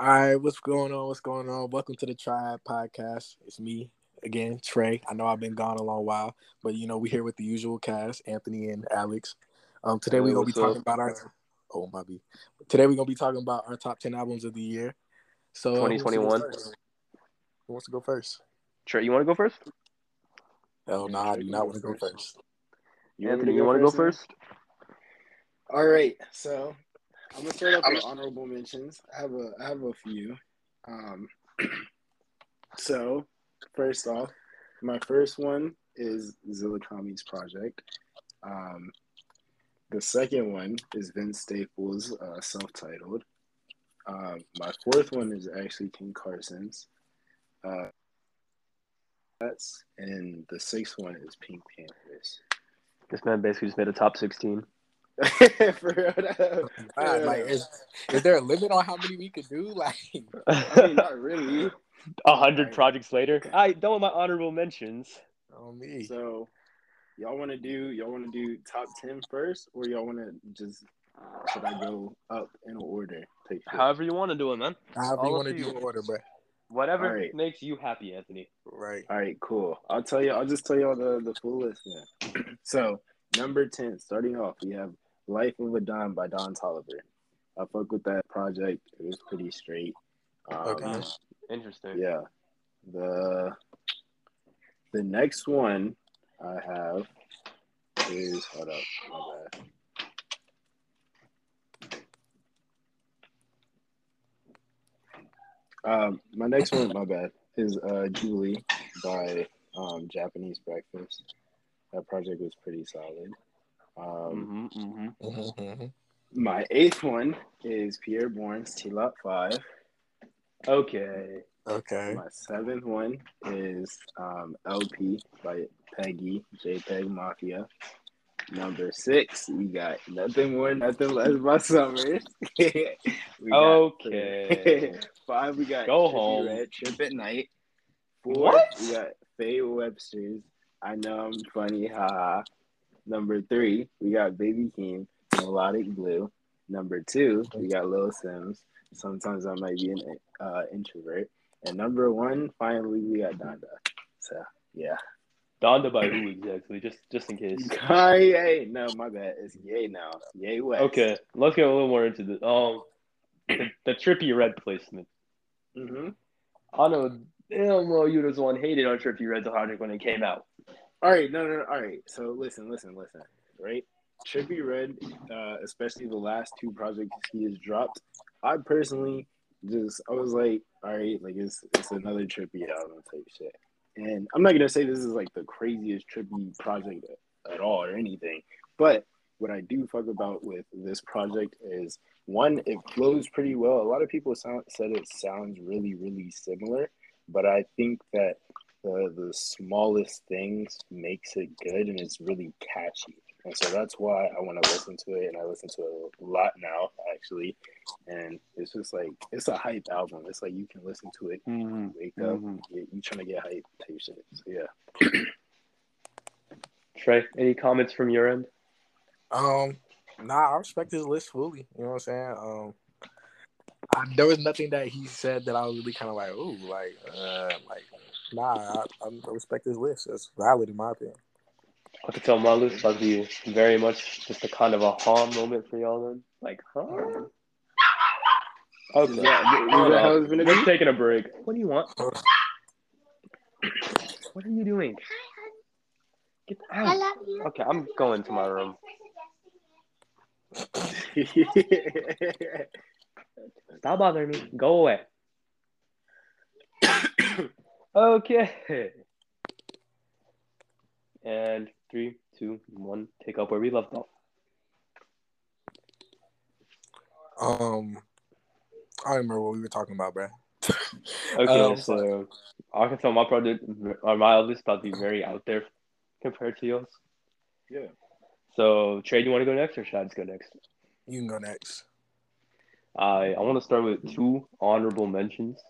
All right, what's going on? What's going on? Welcome to the Triad Podcast. It's me again, Trey. I know I've been gone a long while, but you know we're here with the usual cast, Anthony and Alex. Um, today Hey, we're gonna be what's talking up? about our oh my b. Today we're gonna be talking about our top ten albums of the year. So, uh, who wants to go 2021. first? Who wants to go first? Trey, you want to go first? Hell no, I do not want to go go first. first. Anthony, you want to go first? All right, so I'm gonna start off with honorable mentions. I have a I have a few. Um, so first off, my first one is ZillaKami's project. Um, the second one is Vince Staples' uh, self-titled. Um, my fourth one is actually King Carson's. Uh, that's and the sixth one is Pink Panthers. This man basically just made a top 16. For real, no. Oh God, like, is, is there a limit on how many we could do? Like, I mean, not really. A hundred projects later. I don't want my honorable mentions. on me. So, y'all want to do y'all want to do top 10 first, or y'all want to just uh, should I go up in order? Take? However you want to do it, man. However you want to do to you. in order, bro. Whatever All right. makes you happy, Anthony. Right. All right, cool. I'll tell you. I'll just tell y'all the the full list then. so, number 10, starting off, we have "Life of a Don" by Don Toliver. I fuck with that project. It was pretty straight. Um, Okay. Interesting. Yeah. The the next one I have is hold up, my bad. Um, my next one, my bad, is uh Jubilee by um Japanese Breakfast. That project was pretty solid. Um, hmm hmm Mhm. my eighth one is Pi'erre Bourne's T Lot Five. Okay. Okay. My seventh one is um, LP by Peggy, JPEG Mafia. Number six, we got Nothing More, Nothing Less by Summers. We got- Okay. Five, we got Go home. Redd, Trip at Knight. Four, What? we got Faye Webster's I Know I'm Funny, haha. Number three, we got Baby Keem, Melodic Blue. Number two, we got Lil Simz. Sometimes I might be an uh, introvert. And number one, finally, we got Donda. So, yeah. Donda by who exactly? Just just in case. Kanye. No, my bad. It's Yay now. Yay West. Okay, let's get a little more into the um the, the Trippie Redd placement. Mm-hmm. I know damn well you was the one hated on Trippie Redd's project when it came out. All right. No, no, no. All right. So, listen, listen, listen. Right? Trippie Redd, uh, especially the last two projects he has dropped, I personally just, I was like, all right, like it's, it's another Trippie album type shit. And I'm not to say this is like the craziest Trippie project at all or anything, but what I do fuck about with this project is one, it flows pretty well. A lot of people sound, said it sounds really, really similar, but I think that the the smallest things makes it good and it's really catchy. And so that's why I want to listen to it, and I listen to it a lot now, actually. And it's just like it's a hype album. It's like you can listen to it, Mm-hmm. wake up, Mhm. you, you trying to get hype type shit. So yeah. Trey, any comments from your end? Um, nah, I respect his list fully. You know what I'm saying? Um, I, there was nothing that he said that I was really kind of like, ooh, like, uh, like, nah, I, I respect his list. It's valid in my opinion. I could tell my list about to be very much just a kind of a huh moment for y'all then. Like, huh? Okay. Yeah, that, is Hold that how up. it's gonna We're taking a break. What do you want? Uh. What are you doing? Get I out. love you. Okay, I'm going to my room. Stop bothering me. Go away. Okay. And three, two, one. Take up where we left off. Um, I remember what we were talking about, bro. Okay, Um, so I can tell my project or my list about to be very out there compared to yours. yeah. So, Trey, do you want to go next or should I just go next? You can go next. I I want to start with two honorable mentions.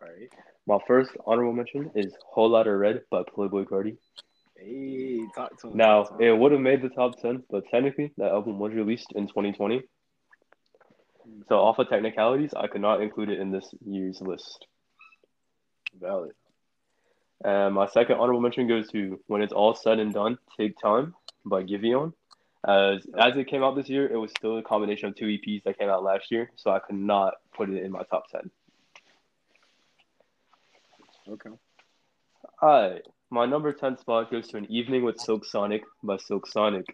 All right. My first honorable mention is Whole Lotta Red by Playboi Carti. Hey, talk to him. Now, talk to it would have made the top 10, but technically, that album was released in 2020. So hmm. off of technicalities, I could not include it in this year's list. Valid. And my second honorable mention goes to When It's All Said and Done, Take Time by Giveon. As as it came out this year, it was still a combination of two EPs that came out last year, so I could not put it in my top ten. Okay. Alright. My number ten spot goes to An Evening with Silk Sonic by Silk Sonic.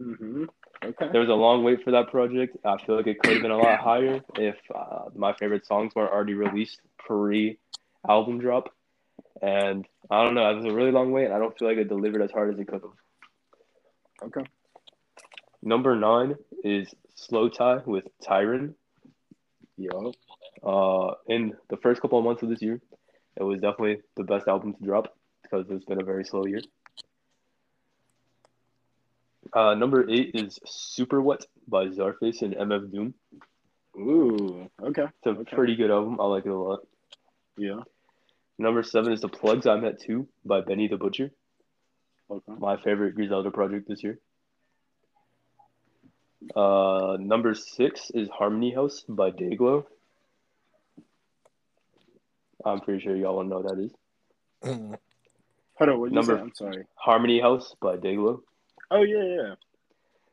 Mm-hmm. Okay. There was a long wait for that project. I feel like it could have been a lot higher if uh, my favorite songs weren't already released pre album drop. And I don't know, it was a really long wait, and I don't feel like it delivered as hard as it could have. Okay. Number nine is Slowthai with Tyron. Yo. Uh, in the first couple of months of this year, it was definitely the best album to drop because it's been a very slow year. Uh, number eight is Super What by Czarface and MF Doom. Ooh. Okay. It's a Okay. pretty good album. I like it a lot. Yeah. Number seven is The Plugs I Met Too by Benny the Butcher. Okay. My favorite Griselda project this year. Uh, number six is Harmony House by Dayglow. I'm pretty sure y'all will know what that is. Hold on. What you Number- say? I'm sorry. Harmony House by Dayglow. Oh yeah, yeah.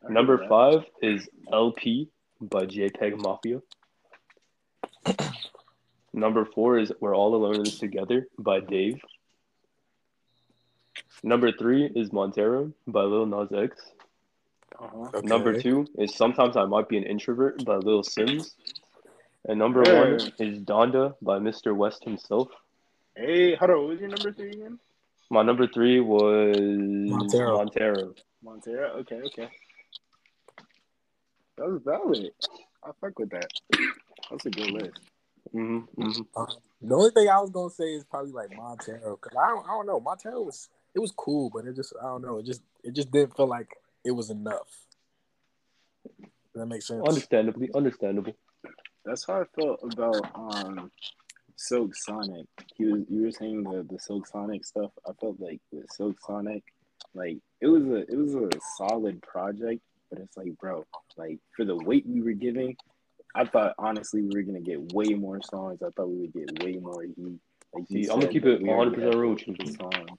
I Number five is LP by JPEG Mafia. Number four is We're All Alone in This Together by Dave. Number three is Montero by Lil Nas X. Uh-huh. Okay. Number two is Sometimes I Might Be an Introvert by Lil Simz. And number Hey. one is Donda by Mr. West himself. Hey, hold on. What was your number three again? My number three was Montero. Montero. Montero. Okay. Okay. That was valid. I fuck with that. That's a good list. hmm hmm The only thing I was gonna say is probably like Montero, cause I don't, I don't know. Montero was it was cool, but it just I don't know. It just it just didn't feel like it was enough. Does that makes sense? Understandably, understandable. That's how I felt about um Silk Sonic. He was you were saying the the Silk Sonic stuff. I felt like with Silk Sonic, like it was a it was a solid project, but it's like, bro, like for the weight we were giving, I thought honestly we were gonna get way more songs. I thought we would get way more heat. Like See, I'm gonna keep it 100% real with you. Songs.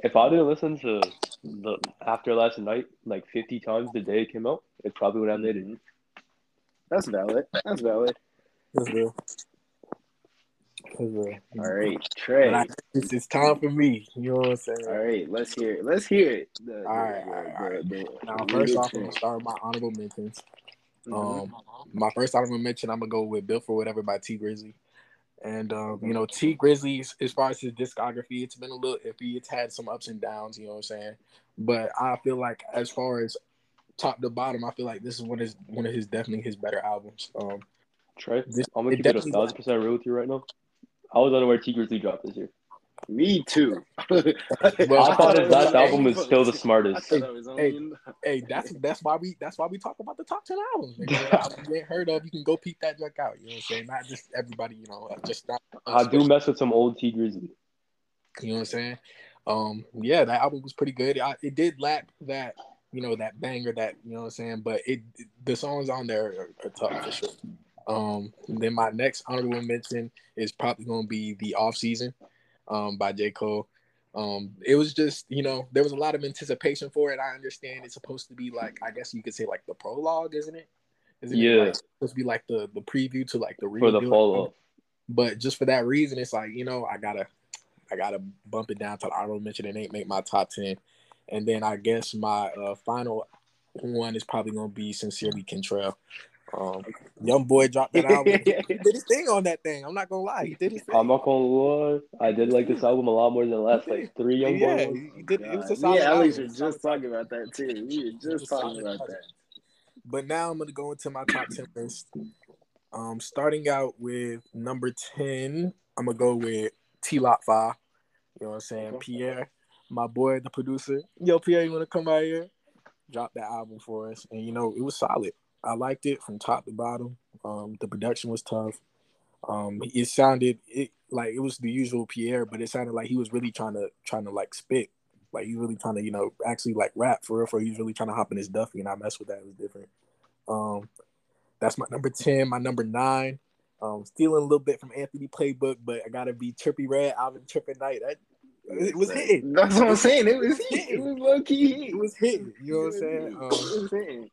If I didn't listen to the After Last Night like 50 times the day it came out, it probably would have made it. That's valid. That's valid. That's real. That's real. All right, Trey. I, time for me. You know what I'm saying? All right, let's hear it. Let's hear it. The, All right, the- all right, the- all right. the- Now, first off, I'm gonna start with my honorable mentions. Mhm. Um, my first honorable mention, I'm gonna go with "Built for Whatever" by Tee Grizzley. And um, you know, Tee Grizzley, as far as his discography, it's been a little iffy. It's had some ups and downs. You know what I'm saying? But I feel like, as far as top to bottom, I feel like this is one of his, one of his definitely his better albums. Um, Trey, This- I'm gonna keep it a thousand percent real with you right now. I was unaware Tee Grizzley dropped this year. Me too. Well, I thought his last album was still the smartest. thought I was Hey, hey, that's that's why we that's why we talk about the top ten albums. nigga. Albums you ain't heard of, you can go peep that junk out. You know what I'm saying? Not just everybody, you know, just not. I do mess with some old Tee Grizzley. You know what I'm saying? Um, yeah, that album was pretty good. I, it did lack that, you know, that banger that you know what I'm saying, but it the songs on there are, are tough for sure. Um, then my next honorable mention is probably going to be the off season, um, by J Cole. Um, it was just you know there was a lot of anticipation for it. I understand it's supposed to be like I guess you could say like the prologue, isn't it? Isn't Yeah. it like, supposed to be like the the preview to like the For the follow up. But just for that reason, it's like you know I gotta, I gotta bump it down to the honorable mention and ain't make my top ten. And then I guess my uh, final one is probably gonna be sincerely Kentrell. Um, young boy dropped that album. he did his thing on that thing. I'm not gonna lie, he did his thing. I'm not gonna lie, I did like this album a lot more than the last like three young yeah, boys. he, he did. It was a God, solid me and Alex album. were just talking about that too. We were It was a just talking about that. But now I'm gonna go into my top ten list. Um, starting out with number ten, I'm gonna go with T Lot Five. You know what I'm saying? Pierre, my boy, the producer. Yo, Pierre, you wanna come out here? Drop that album for us, and you know it was solid. I liked it from top to bottom. Um, the production was tough. Um, it sounded it like it was the usual Pierre, but it sounded like he was really trying to trying to like spit. Like he was really trying to, you know, actually like rap for real. For he was really trying to hop in his Duffy, and I mess with that. It was different. Um, That's my number ten. My number nine. Um, stealing a little bit from Anthony Playbook, but I gotta be Trippie Redd, Alvin Trippin' Knight. That it was hitting. That's what I'm saying. It was hitting. It was low key. It was hitting. You know what I'm saying? Um, It was hitting.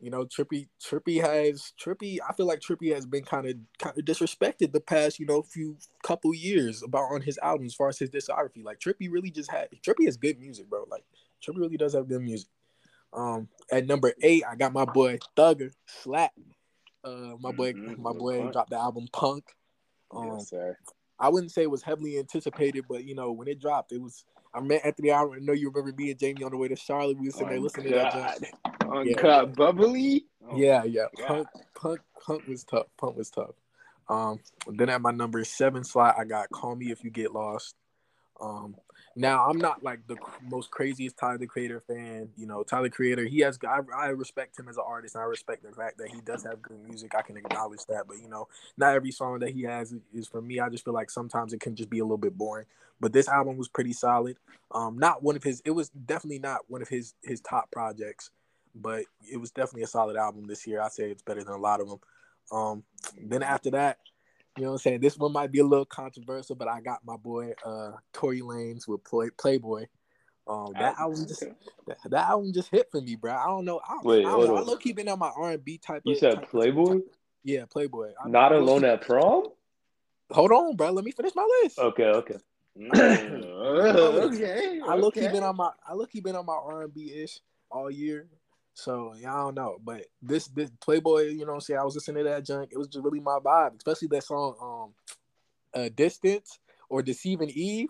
you know, Trippie Trippie has Trippie. I feel like Trippie has been kind of kind of disrespected the past, you know, few couple years about on his albums as far as his discography. Like Trippie really just had Trippie has good music, bro. Like Trippie really does have good music. Um, at number eight, I got my boy Thugger Slap. Uh, my boy, Mhm, my boy dropped the album Punk. Um, yes, sir. I wouldn't say it was heavily anticipated, but you know, when it dropped, it was. I met Anthony. I know you remember me and Jamie on the way to Charlotte. We was sitting there Oh, listening to that. God. joint. Uncut bubbly. Oh, Yeah, yeah. God. Punk, punk, punk was tough. Punk was tough. Um, then at my number seven slot, I got "Call Me If You Get Lost." Um, now I'm not like the most craziest Tyler the Creator fan. You know, Tyler Creator, he has. I, I respect him as an artist, and I respect the fact that he does have good music. I can acknowledge that, but you know, not every song that he has is for me. I just feel like sometimes it can just be a little bit boring. But this album was pretty solid. Um, not one of his. It was definitely not one of his his top projects but it was definitely a solid album this year. I say it's better than a lot of them. Um, then after that, you know what I'm saying? This one might be a little controversial, but I got my boy uh Tory Lanez with Play- Playboy. Um, that Ah, album just that, that album just hit for me, bro. I don't know. I, Wait, I, hold don't. I on. low key been on my R and B type. You of, said type of- Playboy? yeah, Playboy. I- Not I low-key- alone at prom? Hold on, bro. Let me finish my list. Okay, okay. Mm, okay. I look key okay. been on my I low key been on my R and B ish all year. So yeah, I don't know. But this this Playboy, you know what I'm saying? I was listening to that junk. It was just really my vibe, especially that song um uh Distance or Deceiving Eve.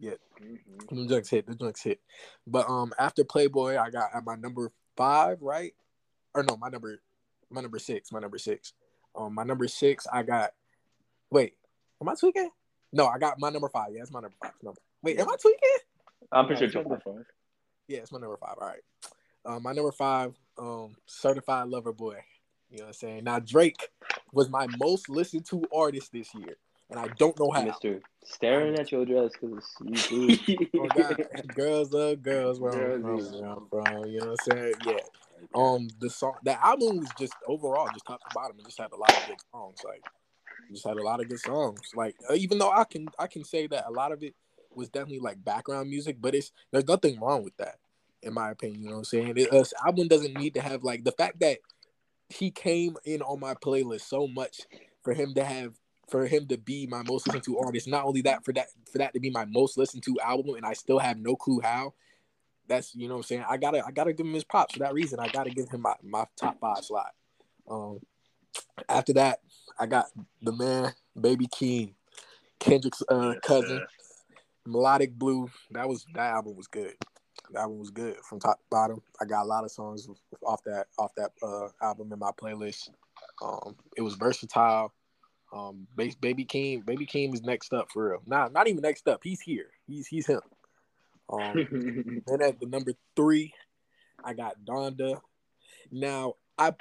Mhm. The junks hit, the junks hit. But um after Playboy, I got at my number five, right? Or no, my number my number six, my number six. Um my number six, I got wait, am I tweaking? No, I got my number five. Yeah, it's my number five. No. Wait, am I tweaking? I'm pretty Yeah, sure number five. Yeah, it's my number five. All right. Um, my number five, um, certified lover boy. You know what I'm saying? Now Drake was my most listened to artist this year, and I don't know how. Mister staring at your dress because. Oh God, girls love girls where I'm from, Girls is- where I'm from. You know what I'm saying? Yeah. Um, the song, the album was just overall just top to bottom. It just had a lot of good songs. Like, just had a lot of good songs. Like, uh, even though I can I can say that a lot of it was definitely like background music, but it's there's nothing wrong with that, in my opinion. You know what I'm saying? It, this album doesn't need to have like the fact that he came in on my playlist so much for him to have for him to be my most listened to artist. Not only that, for that for that to be my most listened to album, and I still have no clue how. That's you know what I'm saying. I gotta I gotta give him his props for that reason. I gotta give him my, my top five slot. Um, after that, I got the man, Baby Keem, Kendrick's uh, cousin. Melodic Blue. That was that album was good. That album was good from top to bottom. I got a lot of songs off that off that uh, album in my playlist. Um, it was versatile. Um, Baby Keem, Baby Keem is next up for real. Nah, not even next up. He's here. He's he's him. Um, then at the number three, I got Donda. Now I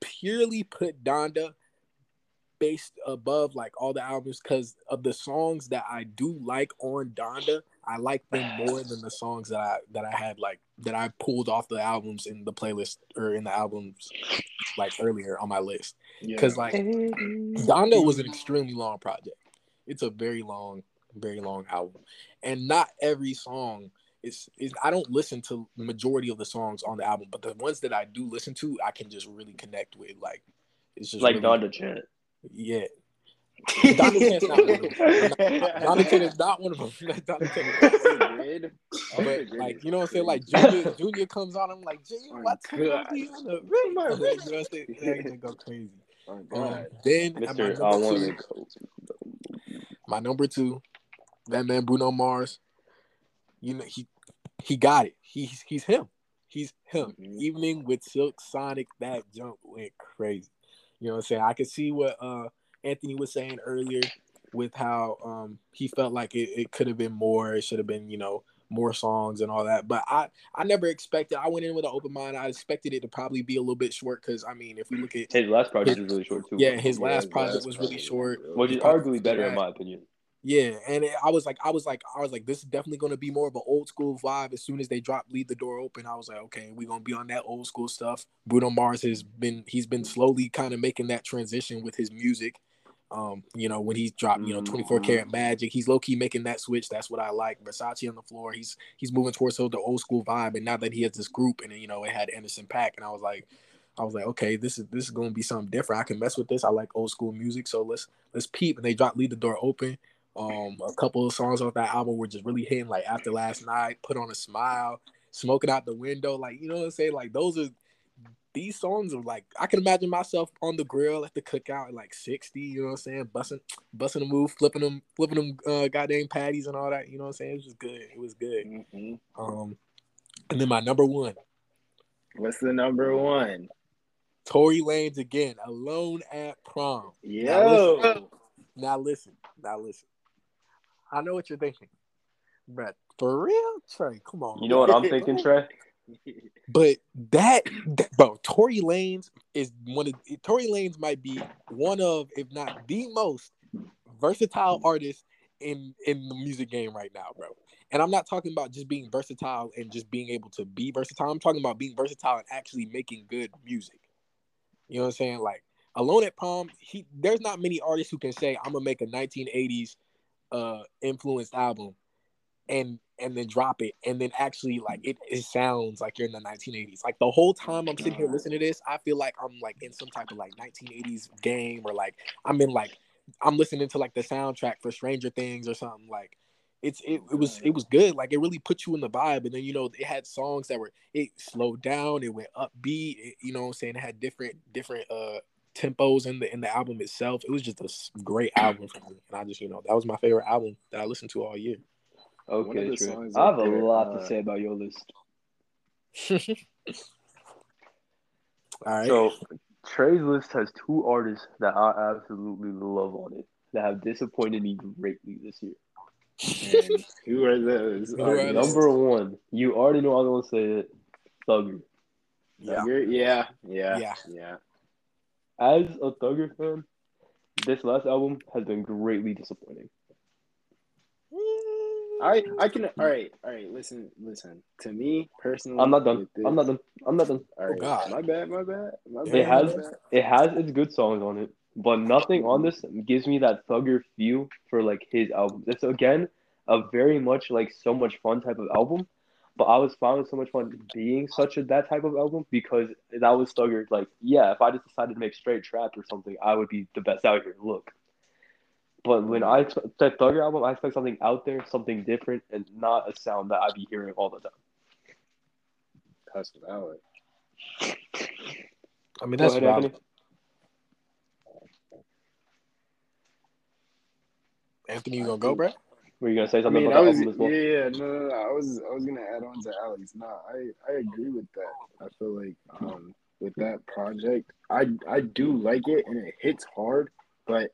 purely put Donda based above like all the albums because of the songs that I do like on Donda. I like them more than the songs that I that I had like that I pulled off the albums in the playlist or in the albums like earlier on my list. Because like mm-hmm. Donda was an extremely long project. It's a very long, very long album, and not every song is. is I don't listen to the majority of the songs on the album, but the ones that I do listen to, I can just really connect with. Like it's just like really, Donda Chant. Yeah, Donda Chant's not one of them. Donda Chant is not one of them. Donda Chant is not one of them. But like you know what I'm saying, like Junya, Junya comes on, I'm like Junya, what's what time on the? You know what I'm saying? That just go crazy. Oh, Um, then at my number two, my number two, that man Bruno Mars. You know he he got it. He's he's him. He's him. Mhm. Evening with Silk Sonic, that jump went crazy. You know what I'm saying? I could see what uh Anthony was saying earlier with how um he felt like it, it could have been more. It should have been you know more songs and all that. But I I never expected. I went in with an open mind. I expected it to probably be a little bit short because I mean if we look at His last project was really short too. yeah his Yeah, last his project last was really project short. was which is arguably better in my opinion. Yeah, and it, I was like, I was like, I was like, this is definitely gonna be more of an old school vibe. As soon as they drop "Leave the Door Open," I was like, okay, we're gonna be on that old school stuff. Bruno Mars has been, he's been slowly kind of making that transition with his music. Um, you know, when he's dropped, you know, 24 karat magic, he's low key making that switch. That's what I like. Versace on the floor, he's he's moving towards so the old school vibe. And now that he has this group, and you know, it had Anderson .Paak, and I was like, I was like, okay, this is this is gonna be something different. I can mess with this. I like old school music, so let's let's peep. And they dropped "Leave the Door Open." Um, a couple of songs off that album were just really hitting. Like after last night, put on a smile, smoking out the window. Like you know what I'm saying? Like those are these songs are like I can imagine myself on the grill at the cookout at like 60, you know what I'm saying? Busting busting a move, flipping them, flipping them uh, goddamn patties and all that, you know what I'm saying? It was just good. It was good. Mm-hmm. Um and then my number one. What's the number one? Tory Lanez again, alone at prom. Yo. Now listen, now listen. Now listen. I know what you're thinking. But for real, Trey, come on. You know what I'm thinking, Trey? But that, that bro, Tory Lanez is one of Tory Lanez might be one of, if not the most versatile artist in in the music game right now, bro. And I'm not talking about just being versatile and just being able to be versatile. I'm talking about being versatile and actually making good music. You know what I'm saying? Like Alone at Prom, he there's not many artists who can say I'm gonna make a 1980s uh influenced album and and then drop it and then actually like it, it sounds like you're in the 1980s like the whole time i'm sitting here listening to this i feel like i'm like in some type of like 1980s game or like i'm in like i'm listening to like the soundtrack for stranger things or something like it's it, it was it was good. Like it really put you in the vibe and then you know it had songs that were it slowed down it went upbeat it, you know what i'm saying? It had different different uh tempos in the in the album itself. It was just a great album for me and i just you know that was my favorite album that i listened to all year Okay, true. I have a there, lot uh, to say about your list. All right. So Trey's list has two artists that I absolutely love on it that have disappointed me greatly this year. And who are those? Who are number those? one, you already know I'm gonna say it. Thugger. Yeah. yeah, yeah, yeah, yeah. As a Thugger fan, this last album has been greatly disappointing. I I can all right all right listen listen to me personally. I'm not done. This, I'm not done. I'm not done. All oh, right, oh God. my bad, my bad, my bad. It has it has its good songs on it, but nothing on mm-hmm. this gives me that thugger feel for like his album. It's again a very much like so much fun type of album, but I was finding so much fun being such a that type of album because that was thugger. Like yeah, if I just decided to make straight trap or something, I would be the best out here. Look. But when I expect that Thugger album, I expect something out there, something different, and not a sound that I'd be hearing all the time. That's valid. I mean, that's Go ahead, valid. Anthony, you gonna go, bro? Were you gonna say something I mean, about I was, album as well? Yeah, no, no, no, I was, I was gonna add on to Alex. No, I, I agree with that. I feel like, um, with that project, I, I do like it, and it hits hard, but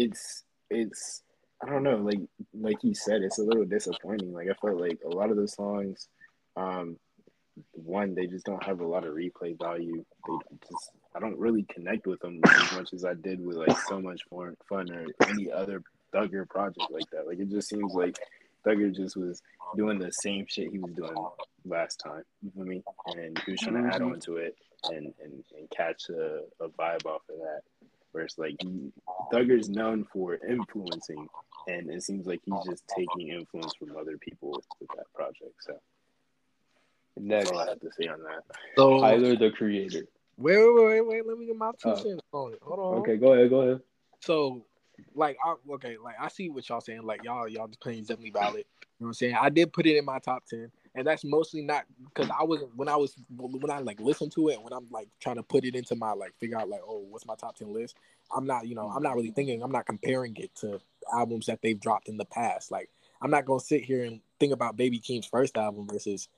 it's it's I don't know, like like you said, it's a little disappointing. Like I felt like a lot of the songs, um, one they just don't have a lot of replay value. They just I don't really connect with them as much as I did with like so much more fun or any other Thugger project like that. Like it just seems like Thugger just was doing the same shit he was doing last time. You feel me? And he was trying to add on to it and and, and catch a, a vibe off of that it's like Thugger's known for influencing, and it seems like he's just taking influence from other people with that project. So next, that's all I have to say on that. So Tyler, the creator. Wait, wait, wait, wait. Let me get my two uh, cents on it. Hold on. Okay, go ahead, go ahead. So, like, I, okay, like I see what y'all saying. Like, y'all, y'all opinion is definitely valid. You know what I'm saying? I did put it in my top ten and that's mostly not because I wasn't when I was when I like listen to it when I'm like trying to put it into my like figure out like oh what's my top ten list. I'm not you know I'm not really thinking I'm not comparing it to albums that they've dropped in the past. Like I'm not gonna sit here and think about Baby Keem's first album versus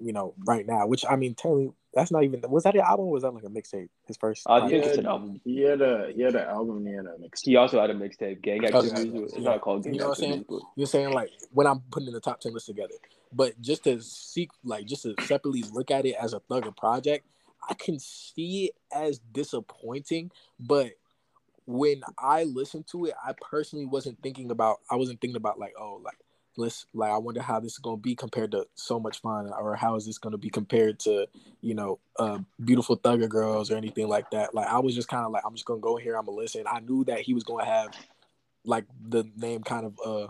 you know right now. Which I mean, tell me that's not even was that an album? was that like a mixtape? His first. Uh, I think it's an album. He had a he had an album. He had a mixtape. He also had a mixtape. Gang Activities. Okay. It's yeah. not called Gang You know what I'm saying? You're saying like when I'm putting in the top ten list together, but just to seek like just to separately look at it as a Thugger project, I can see it as disappointing. But when I listened to it, I personally wasn't thinking about. I wasn't thinking about like, oh, like let's like I wonder how this is gonna be compared to so much fun, or how is this gonna be compared to you know, uh, beautiful thugger girls or anything like that. Like I was just kind of like, I'm just gonna go here. I'm gonna listen. I knew that he was gonna have like the name kind of uh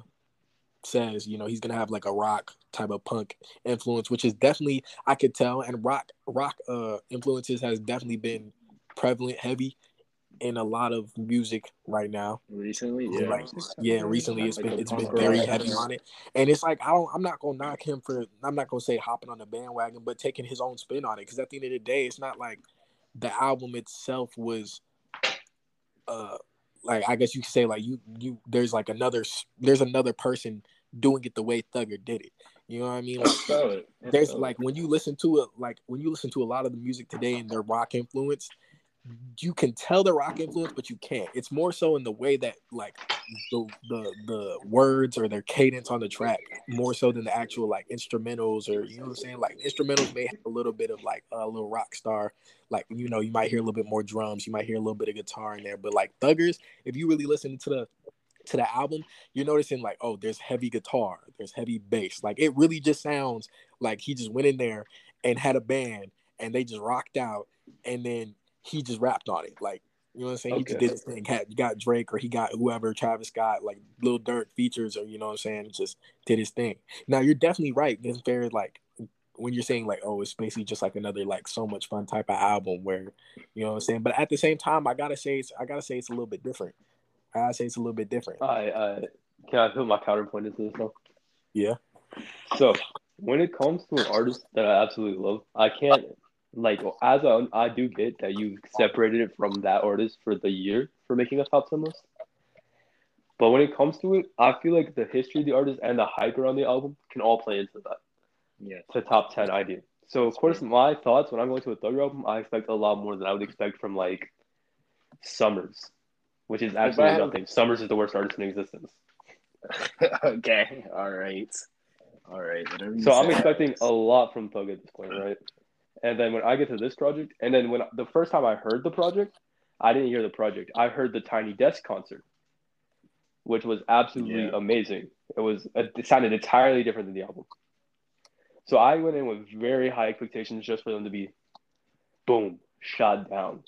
says, you know, he's gonna have like a rock type of punk influence, which is definitely I could tell. And rock rock uh influences has definitely been prevalent heavy in a lot of music right now. Recently, yeah, like, yeah. Recently, it's been it's been very heavy on it, and it's like I don't. I'm not gonna knock him for. I'm not gonna say hopping on the bandwagon, but taking his own spin on it. Because at the end of the day, it's not like the album itself was, uh, like I guess you could say like you you there's like another there's another person doing it the way Thugger did it. You know what I mean? Like, there's like when you listen to it, like when you listen to a lot of the music today and their rock influence, you can tell the rock influence, but you can't. It's more so in the way that like the the the words or their cadence on the track, more so than the actual like instrumentals or you know what I'm saying. Like instrumentals may have a little bit of like a little rock star, like you know you might hear a little bit more drums, you might hear a little bit of guitar in there, but like Thuggers, if you really listen to the to the album, you're noticing like, oh, there's heavy guitar, there's heavy bass. Like it really just sounds like he just went in there and had a band and they just rocked out and then he just rapped on it. Like, you know what I'm saying? Okay. He just did his thing. Had got Drake or he got whoever Travis Scott, like Lil Durk features, or you know what I'm saying, just did his thing. Now you're definitely right. It's very like when you're saying like, oh, it's basically just like another like so much fun type of album where, you know what I'm saying. But at the same time, I gotta say it's I gotta say it's a little bit different. I gotta say it's a little bit different. I uh, can I put my counterpoint into this though? Yeah. So when it comes to an artist that I absolutely love, I can't like as a, I do get that you separated it from that artist for the year for making a top ten list. But when it comes to it, I feel like the history of the artist and the hype around the album can all play into that. Yeah. To top ten idea. So of course my thoughts when I'm going to a Thugger album, I expect a lot more than I would expect from like Summers, which is absolutely nothing. Summers is the worst artist in existence. okay. All right. All right. So I'm expecting a lot from Thug at this point, right? And then when I get to this project, and then when the first time I heard the project, I didn't hear the project. I heard the Tiny Desk concert, which was absolutely yeah. amazing. It was it sounded entirely different than the album. So I went in with very high expectations just for them to be, boom, shot down.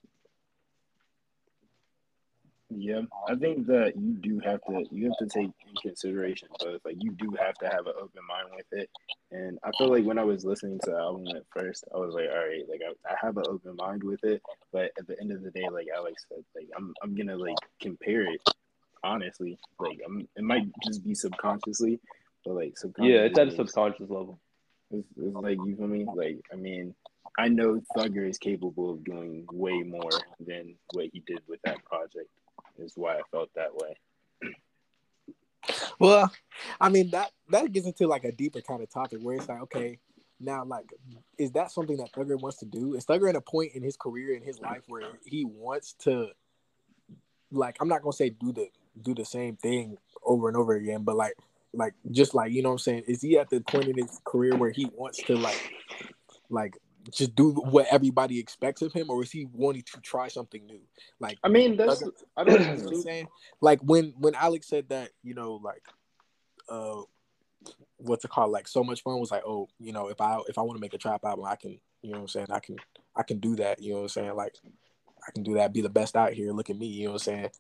Yeah, I think that you do have to you have to take in consideration both. Like you do have to have an open mind with it. And I feel like when I was listening to the album at first, I was like, all right, like I, I have an open mind with it. But at the end of the day, like Alex said, like I'm I'm gonna like compare it honestly. Like I'm it might just be subconsciously, but like subconsciously. Yeah, it's at a subconscious level. It's, it's like you feel me? Like I mean, I know Thugger is capable of doing way more than what he did with that project is why I felt that way. Well, I mean that that gets into like a deeper kind of topic where it's like, okay, now like, is that something that Thugger wants to do? Is Thugger at a point in his career in his life where he wants to, like, I'm not gonna say do the do the same thing over and over again, but like, like just like you know what I'm saying, is he at the point in his career where he wants to like, like just do what everybody expects of him, or is he wanting to try something new? Like, I mean, that's I don't know what I'm saying. Like when when Alex said that, you know, like, uh, what's it called? Like, so much fun was like, oh, you know, if I if I want to make a trap album, I can, you know, what I'm saying, I can I can do that. You know, what I'm saying, like, I can do that. Be the best out here. Look at me. You know what I'm saying?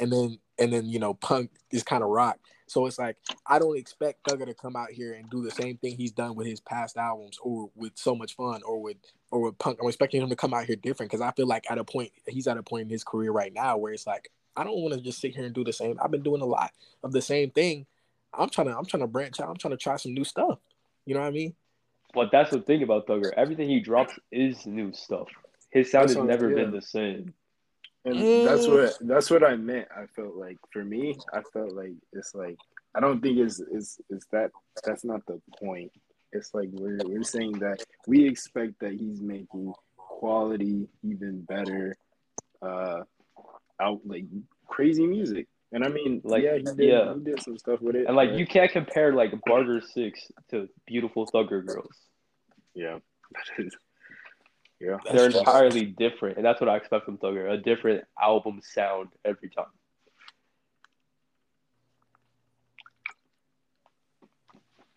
And then and then you know, punk is kind of rock. So it's like I don't expect Thugger to come out here and do the same thing he's done with his past albums or with so much fun or with or with punk. I'm expecting him to come out here different because I feel like at a point he's at a point in his career right now where it's like I don't want to just sit here and do the same. I've been doing a lot of the same thing. I'm trying to I'm trying to branch out. I'm trying to try some new stuff. You know what I mean? But that's the thing about Thugger. Everything he drops is new stuff. His sound has never been the same. And that's what that's what I meant. I felt like for me, I felt like it's like I don't think it's is is that that's not the point. It's like we're we're saying that we expect that he's making quality even better, uh, out like crazy music. And I mean, like yeah, he did, yeah. he did some stuff with it. And like but... you can't compare like Barter Six to Beautiful Thugger Girls. Yeah, Yeah. That's They're true. entirely different, and that's what I expect from Thugger. A different album sound every time.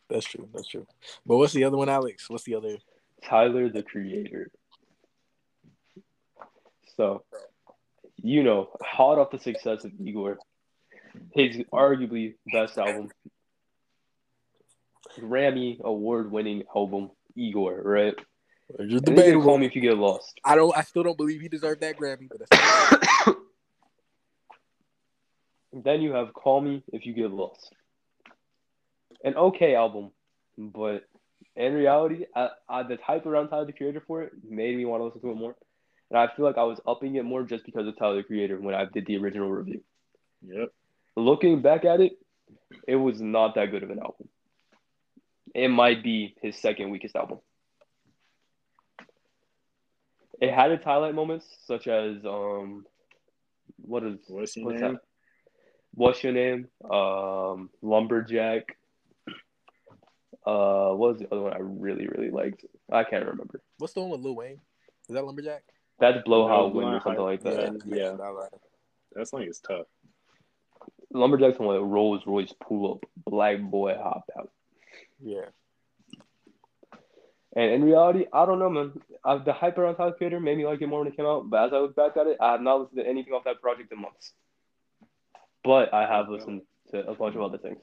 That's true. That's true. But what's the other one, Alex? What's the other? Tyler the Creator. So, you know, hot off the success of Igor, his arguably best album, Grammy award winning album, Igor, right? Just And then you debatable. call me if you get lost. I don't. I still don't believe he deserved that Grammy, but that's Then you have Call Me If You Get Lost. An okay album, but in reality, I, I, the hype around Tyler the Creator for it made me want to listen to it more. And I feel like I was upping it more just because of Tyler the Creator when I did the original review. Yep. Looking back at it, it was not that good of an album. It might be his second weakest album. It had its highlight moments, such as um, what is What's your what's name? that? What's your name? Um, Lumberjack. Uh, what was the other one I really really liked? I can't remember. what's the one with Lil Wayne? Is that Lumberjack? That's Blow No, Wind or something like that. Yeah. that was- That song is tough. Lumberjack's one like Rolls Royce pull up, black boy hop out. yeah. And in reality, I don't know, man. I, the hype around Tyler Creator made me like it more when it came out. But as I look back at it, I have not listened to anything off that project in months. But I have listened to a bunch of other things.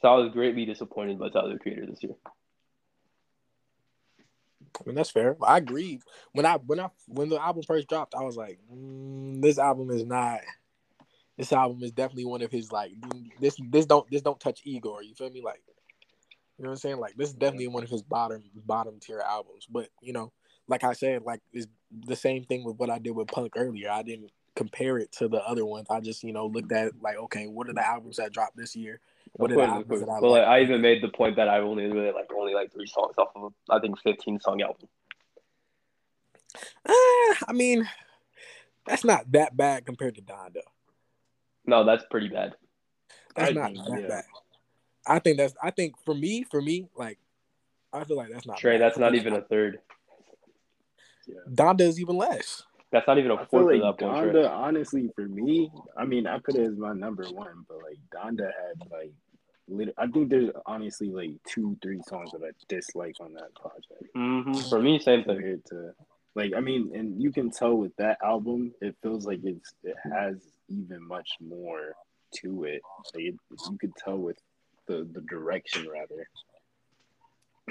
So I was greatly disappointed by Tyler Creator this year. I mean that's fair. I agree. When I when I when the album first dropped, I was like, mm, this album is not. This album is definitely one of his like this this don't this don't touch Igor. You feel me? Like, you know what I'm saying? Like this is definitely one of his bottom bottom tier albums. But you know, like I said, like it's the same thing with what I did with Punk earlier. I didn't compare it to the other ones. I just you know looked at like okay, what are the albums that dropped this year? What Of the course, of albums that I Well, like? I even made the point that I only really like only like three songs off of a, I think fifteen song album. Uh, I mean, that's not that bad compared to Donda. No, that's pretty bad. That's I not that yeah. bad. I think that's. I think for me, for me, like, I feel like that's not. Trey, bad. that's not even a third. Donda is even less. That's not even a fourth feel of like that point. Trey. Honestly, for me, I mean, I put it as my number one, but like Donda had like, lit- I think there's honestly like two, three songs that I dislike on that project hmm For me, same thing. compared to, like, I mean, and you can tell with that album, it feels like it's it has even much more to it. Like, it, you could tell with the the direction rather.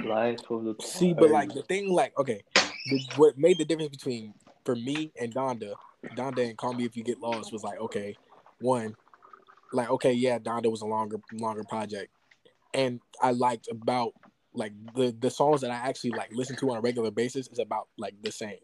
Life of the See, but like the thing, like, okay, the, what made the difference between for me and Donda, Donda and Call Me If You Get Lost was like, okay, one, like, okay, yeah, Donda was a longer, longer project, and I liked about like the the songs that I actually like listen to on a regular basis is about like the same.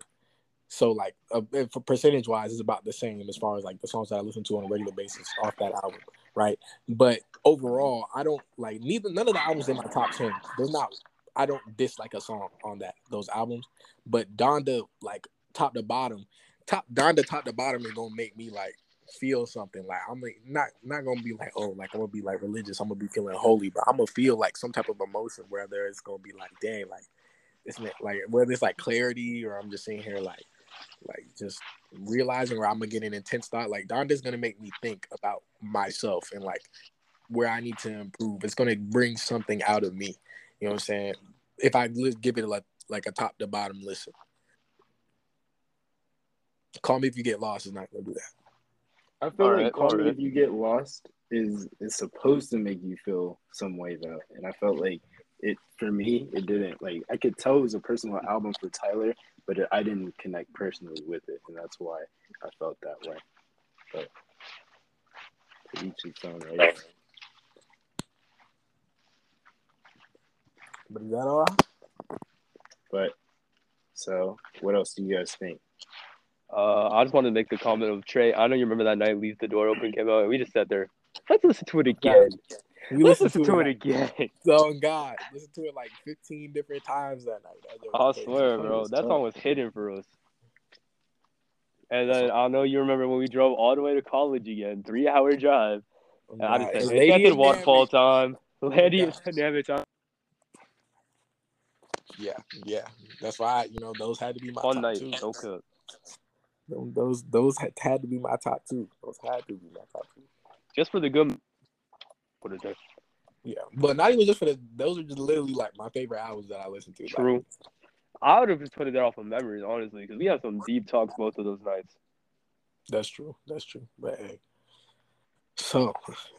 So like, uh, for percentage wise, it's about the same as far as like the songs that I listen to on a regular basis off that album, right? But overall, I don't like neither none of the albums in my top ten. They're not. I don't dislike a song on that those albums, but Donda like top to bottom, top Donda top to bottom is gonna make me like feel something. Like I'm like, not not gonna be like oh like I'm gonna be like religious. I'm gonna be feeling holy, but I'm gonna feel like some type of emotion. Whether it's gonna be like dang like it's like whether it's like clarity or I'm just sitting here like like just realizing where I'm gonna get an intense thought. Like Donda's gonna make me think about myself and like where I need to improve. It's gonna bring something out of me. You know what I'm saying? If I li- give it like like a top to bottom listen. Call me if you get lost is not gonna do that. I feel All like right, Call all Me right. If You Get Lost is is supposed to make you feel some way though, and I felt like it for me it didn't. Like I could tell it was a personal album for Tyler, but it, I didn't connect personally with it, and that's why I felt that way. But to each its own, right? But is that all? But so, what else do you guys think? Uh, I just wanted to make the comment of Trey. I know you remember that night Leave the Door Open came out, and we just sat there. Let's listen to it again. We listened listen to, to it. it again. Like, oh God, listen to it like 15 different times that night. That I swear, bro, that tough. song was hidden for us. And then I know you remember when we drove all the way to college again, three hour drive. Oh, And I God. just It's said, Lady "It's waterfall Damage. time. Oh, Lady God. and time. Yeah, yeah. That's why you know those had to be my Fun top night, two. no cut. Those those, those had, had to be my top two. Those had to be my top two. Just for the good. Put it there. Yeah, but not even just for the. Those are just literally like my favorite albums that I listen to. Like, True. I would have just put it there off of memories, honestly, because we had some deep talks both of those nights. that's true. That's true. But hey. So,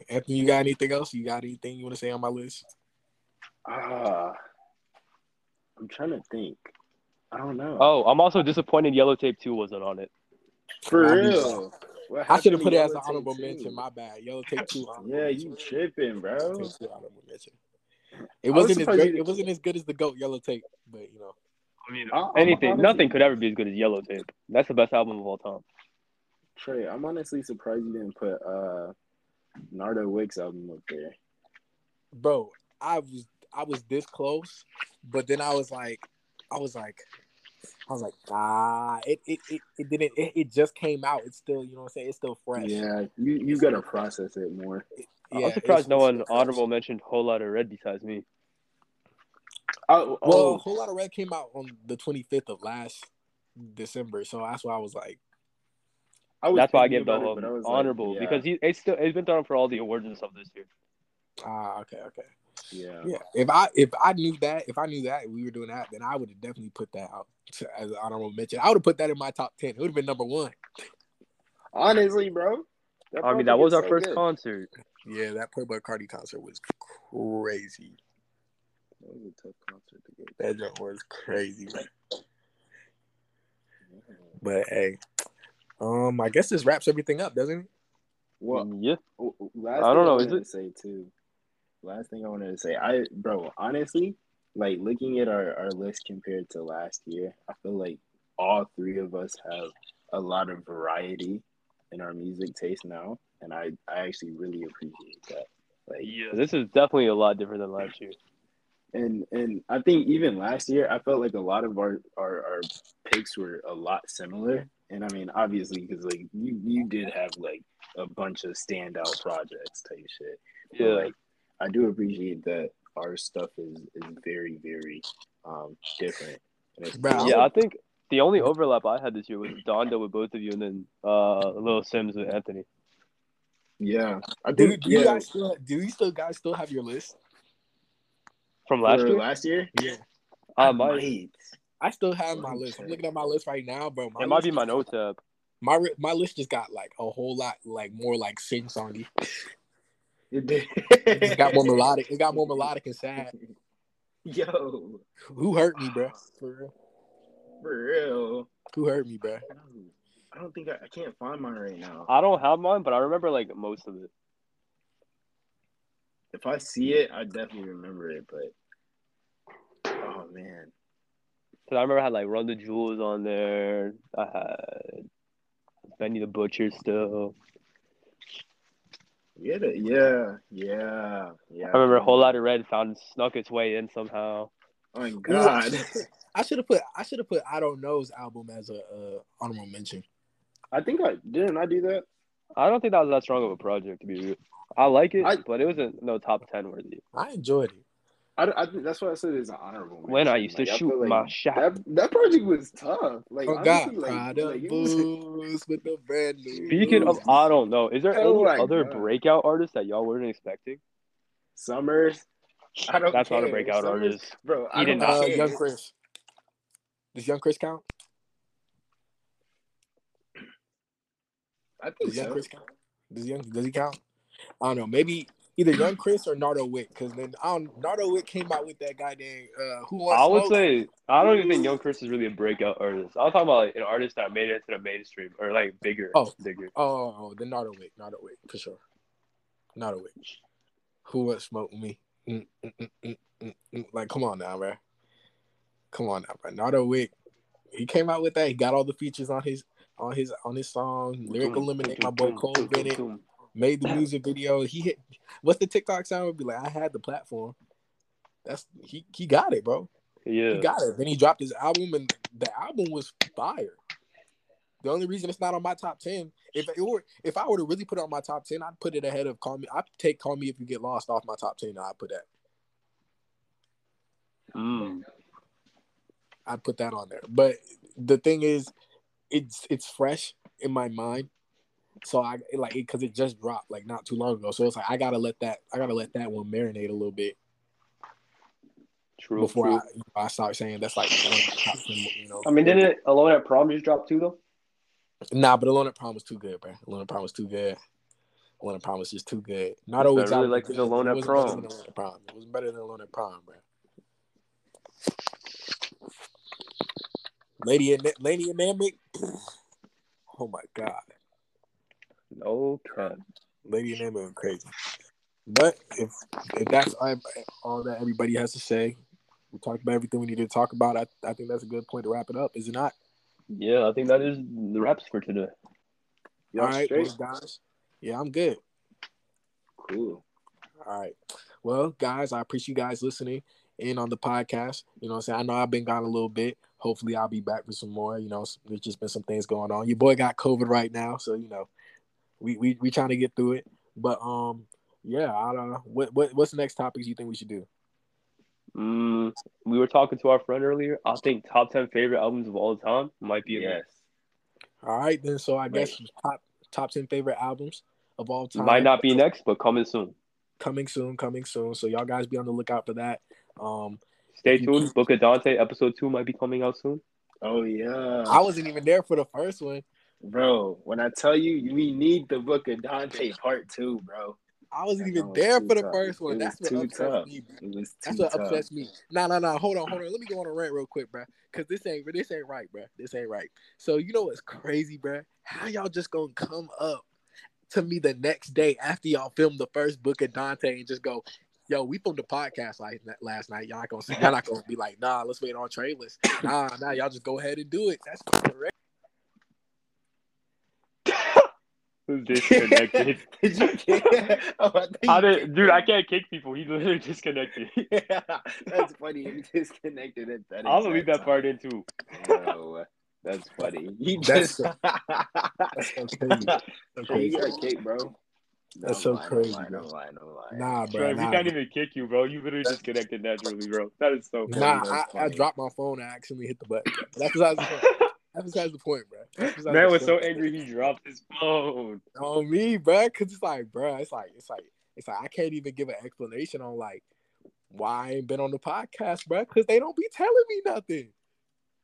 Anthony, you got anything else? You got anything you want to say on my list? Ah, I'm trying to think. I don't know. Oh, I'm also disappointed Yellow Tape 2 wasn't on it. for real. What I should have put it as an honorable too? mention. My bad. Yellow Tape Two. Yeah, you tripping, bro. Yellow Tape Two, honorable mention. It I was wasn't as surprised great. It wasn't as good as the goat Yellow Tape, but you know. I mean, I- I'm anything, honestly- nothing could ever be as good as Yellow Tape. That's the best album of all time. Trey, I'm honestly surprised you didn't put uh Nardo Wick's album up there. bro, I was I was this close, but then I was like, I was like, I was like, ah, it it it, it didn't. It, it just came out. It's still, you know what I'm saying. It's still fresh. Yeah, you you gotta process it more. Yeah, I'm surprised no one still fresh. honorable mentioned Whole Lot of Red besides me. Oh, Well, oh, a whole lot of red came out on the 25th of last December, so that's why I was like, I was That's why I gave the about it, but I um, like, honorable yeah, because he it's still it's been done for all the awards and stuff this year. ah, okay, okay, yeah. yeah. If I if I knew that, if I knew that we were doing that, then I would have definitely put that out to, as an honorable mention. I would have put that in my top ten. It would have been number one. Honestly, bro. I mean, that was our so first good. concert. Yeah, that Playboi Carti concert was crazy. That was a tough concert to get. That joint was crazy, man. But hey, um, I guess this wraps everything up, doesn't it? Well, yeah, oh, oh, last I don't thing know, I is it? to say too. Last thing I wanted to say, I bro, honestly, like looking at our, our list compared to last year, I feel like all three of us have a lot of variety in our music taste now, and I I actually really appreciate that. Like, yeah. This is definitely a lot different than last year. and and I think even last year, I felt like a lot of our our, our picks were a lot similar. And I mean, obviously, because like you you did have like a bunch of standout projects type shit. But, Yeah, like I do appreciate that our stuff is is very very um different. Bro, yeah. I think the only overlap I had this year was Donda with both of you, and then uh, Lil Simz with Anthony. yeah. I Do, think do you yeah, guys still do you still guys still have your list? From last for year, last year. Yeah, I might. might. I still have my Let list. I'm looking at my list right now, bro. My It might be my notes app. My my list just got like a whole lot like more like sing songy. It did. It got more melodic. It got more melodic and sad. Yo, Who hurt me, bro? For real. for real. Who hurt me, bro? I don't think I, I can't find mine right now. I don't have mine, but I remember like most of it. If I see it, I definitely remember it. But oh man, Cause I remember I had like Run the Jewels on there. I had Benny the Butcher still. Yeah, yeah, yeah, yeah. I remember a whole lot of red found snuck its way in somehow. Oh my god. I should have put I should have put I don't know's album as a uh, honorable mention. I think I didn't. I do that. I don't think that was that strong of a project to be real. I like it, I- but it wasn't no top ten worthy. I enjoyed it. I, I think that's why I said it's an honorable. When I mention. used to I shoot feel like my shot. That that project was tough. Like Oh honestly, like, like, it was- booze with the brand new. Speaking of, I don't know. Is there Oh any other God. breakout artists that y'all weren't expecting? Summers. I don't. That's not a breakout Summers- artist. bro. I He did don't uh, young Chris. Does young Chris count? I think Does young. Chris count? Does young does he count? I don't know. Maybe either young Chris or Nardo Wick. Because then I don't, Nardo Wick came out with that guy named uh, who wants I would Smoke? say I don't even think Young Chris is really a breakout artist. I'm talking about like an artist that made it to the mainstream or like bigger, Oh. bigger. Oh, oh, oh, the Nardo Wick, Nardo Wick for sure. Nardo Wick. Who wants smoke me? Mm, mm, mm, mm, mm, mm. Like, come on now, man. Come on now, bro. Nardo Wick. He came out with that. He got all the features on his on his on his song. Lyric eliminate My boy Cole Bennett made the music video. He hit. What's the TikTok sound? Would be like, I had the platform. That's he. He got it, bro. Yeah, He got it. Then he dropped his album, and the album was fire. The only reason it's not on my top ten, if it were, if I were to really put it on my top ten, I'd put it ahead of Call Me. I'd take Call Me If You Get Lost off my top ten. I'd put that. Mm. I'd put that on there. But the thing is, it's it's fresh in my mind. So I like it because it just dropped like not too long ago. So it's like I gotta let that I gotta let that one marinate a little bit True. before true. I you know, I start saying that's like one of the top 10, you know. I mean, didn't it Alone at Prom just drop too though? Nah, but Alone at Prom was too good, bro. Alone at Prom was too good. Alone at Prom was just too good. Not I always really like the it Alone at Prom. Alone at Prom. It was better than Alone at Prom, bro. Lady and Lady and Namek. Oh my god. No cap. Lady and Namek were crazy. But if if that's all all that everybody has to say, we talked about everything we need to talk about. I, I think that's a good point to wrap it up, is it not? Yeah, I think that is the wraps for today. Y'all all right, well, guys. Yeah, I'm good. Cool. All right. Well, guys, I appreciate you guys listening in on the podcast. You know what I'm saying? I know I've been gone a little bit. Hopefully I'll be back for some more. You know, there's just been some things going on. Your boy got COVID right now, so you know, we we we trying to get through it. But um yeah, I don't know. What what what's the next topics you think we should do? Mm, we were talking to our friend earlier. I think top ten favorite albums of all time might be in Yes. All right, then so I Right. guess top top ten favorite albums of all time. Might not be next, but coming soon. coming soon, coming soon. So y'all guys be on the lookout for that. Um Stay If you tuned. Book of Dante episode two might be coming out soon. Oh yeah. I wasn't even there for the first one. Bro, when I tell you we need the book of Dante part two, bro. I wasn't even there for the tough. first one. It That's what too upsets tough. me. bro. It was too That's what tough. upsets me. Nah, nah, nah. Hold on, hold on. Let me go on a rant real quick, bro. Cause this ain't this ain't right, bro. This ain't right. So you know what's crazy, bro? How y'all just gonna come up to me the next day after y'all filmed the first book of Dante and just go, "Yo, we filmed the podcast like last night. Y'all not gonna see, y'all not gonna be like, nah, let's wait on trailers. Nah, nah, y'all just go ahead and do it. That's correct. Disconnected. Did you get oh, I think did, kicked dude? him. I can't kick people. He literally disconnected. Yeah, that's funny. You disconnected at that. I'll leave that part in too. time. No, that's funny. He That's just. That's so crazy. So Hey, crazy. you got cake, bro. That's so lying, crazy, I'm lying, bro. Lying, I'm lying. Nah, bro. Bro, we nah, can't bro. even kick you, bro. You literally disconnected naturally, bro. That is so funny. Nah, that's I, I dropped my phone. and I accidentally hit the button. That's besides the point. That's besides the point, bro. Man the was so angry he dropped his phone. on me, bro. Cause it's like, bro, it's like, it's like, it's like I can't even give an explanation on like why I ain't been on the podcast, bro. Cause they don't be telling me nothing.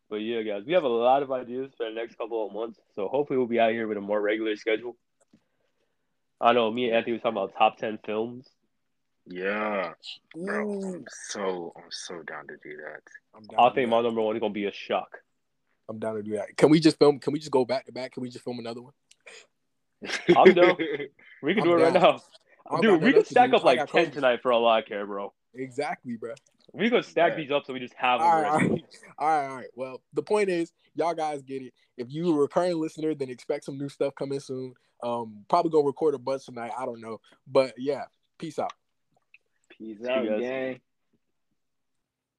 But yeah, guys, we have a lot of ideas for the next couple of months. So hopefully we'll be out here with a more regular schedule. I know me and Anthony was talking about top ten films. Yeah, bro. Ooh. I'm so I'm so down to do that. I'm down. I think do my number one is gonna be a shock. I'm down to do that. Can we just film? Can we just go back to back? Can we just film another one? I'm down. We can I'm do it right now. I don't Dude, we nothing could stack up like ten COVID. tonight for all I care, bro. Exactly, bro. We could stack Yeah. these up so we just have them All right, all right, all right. Well, the point is, y'all guys get it. If you a recurring listener, then expect some new stuff coming soon. Um, probably gonna record a bunch tonight. I don't know, but yeah. Peace out. Peace out, gang.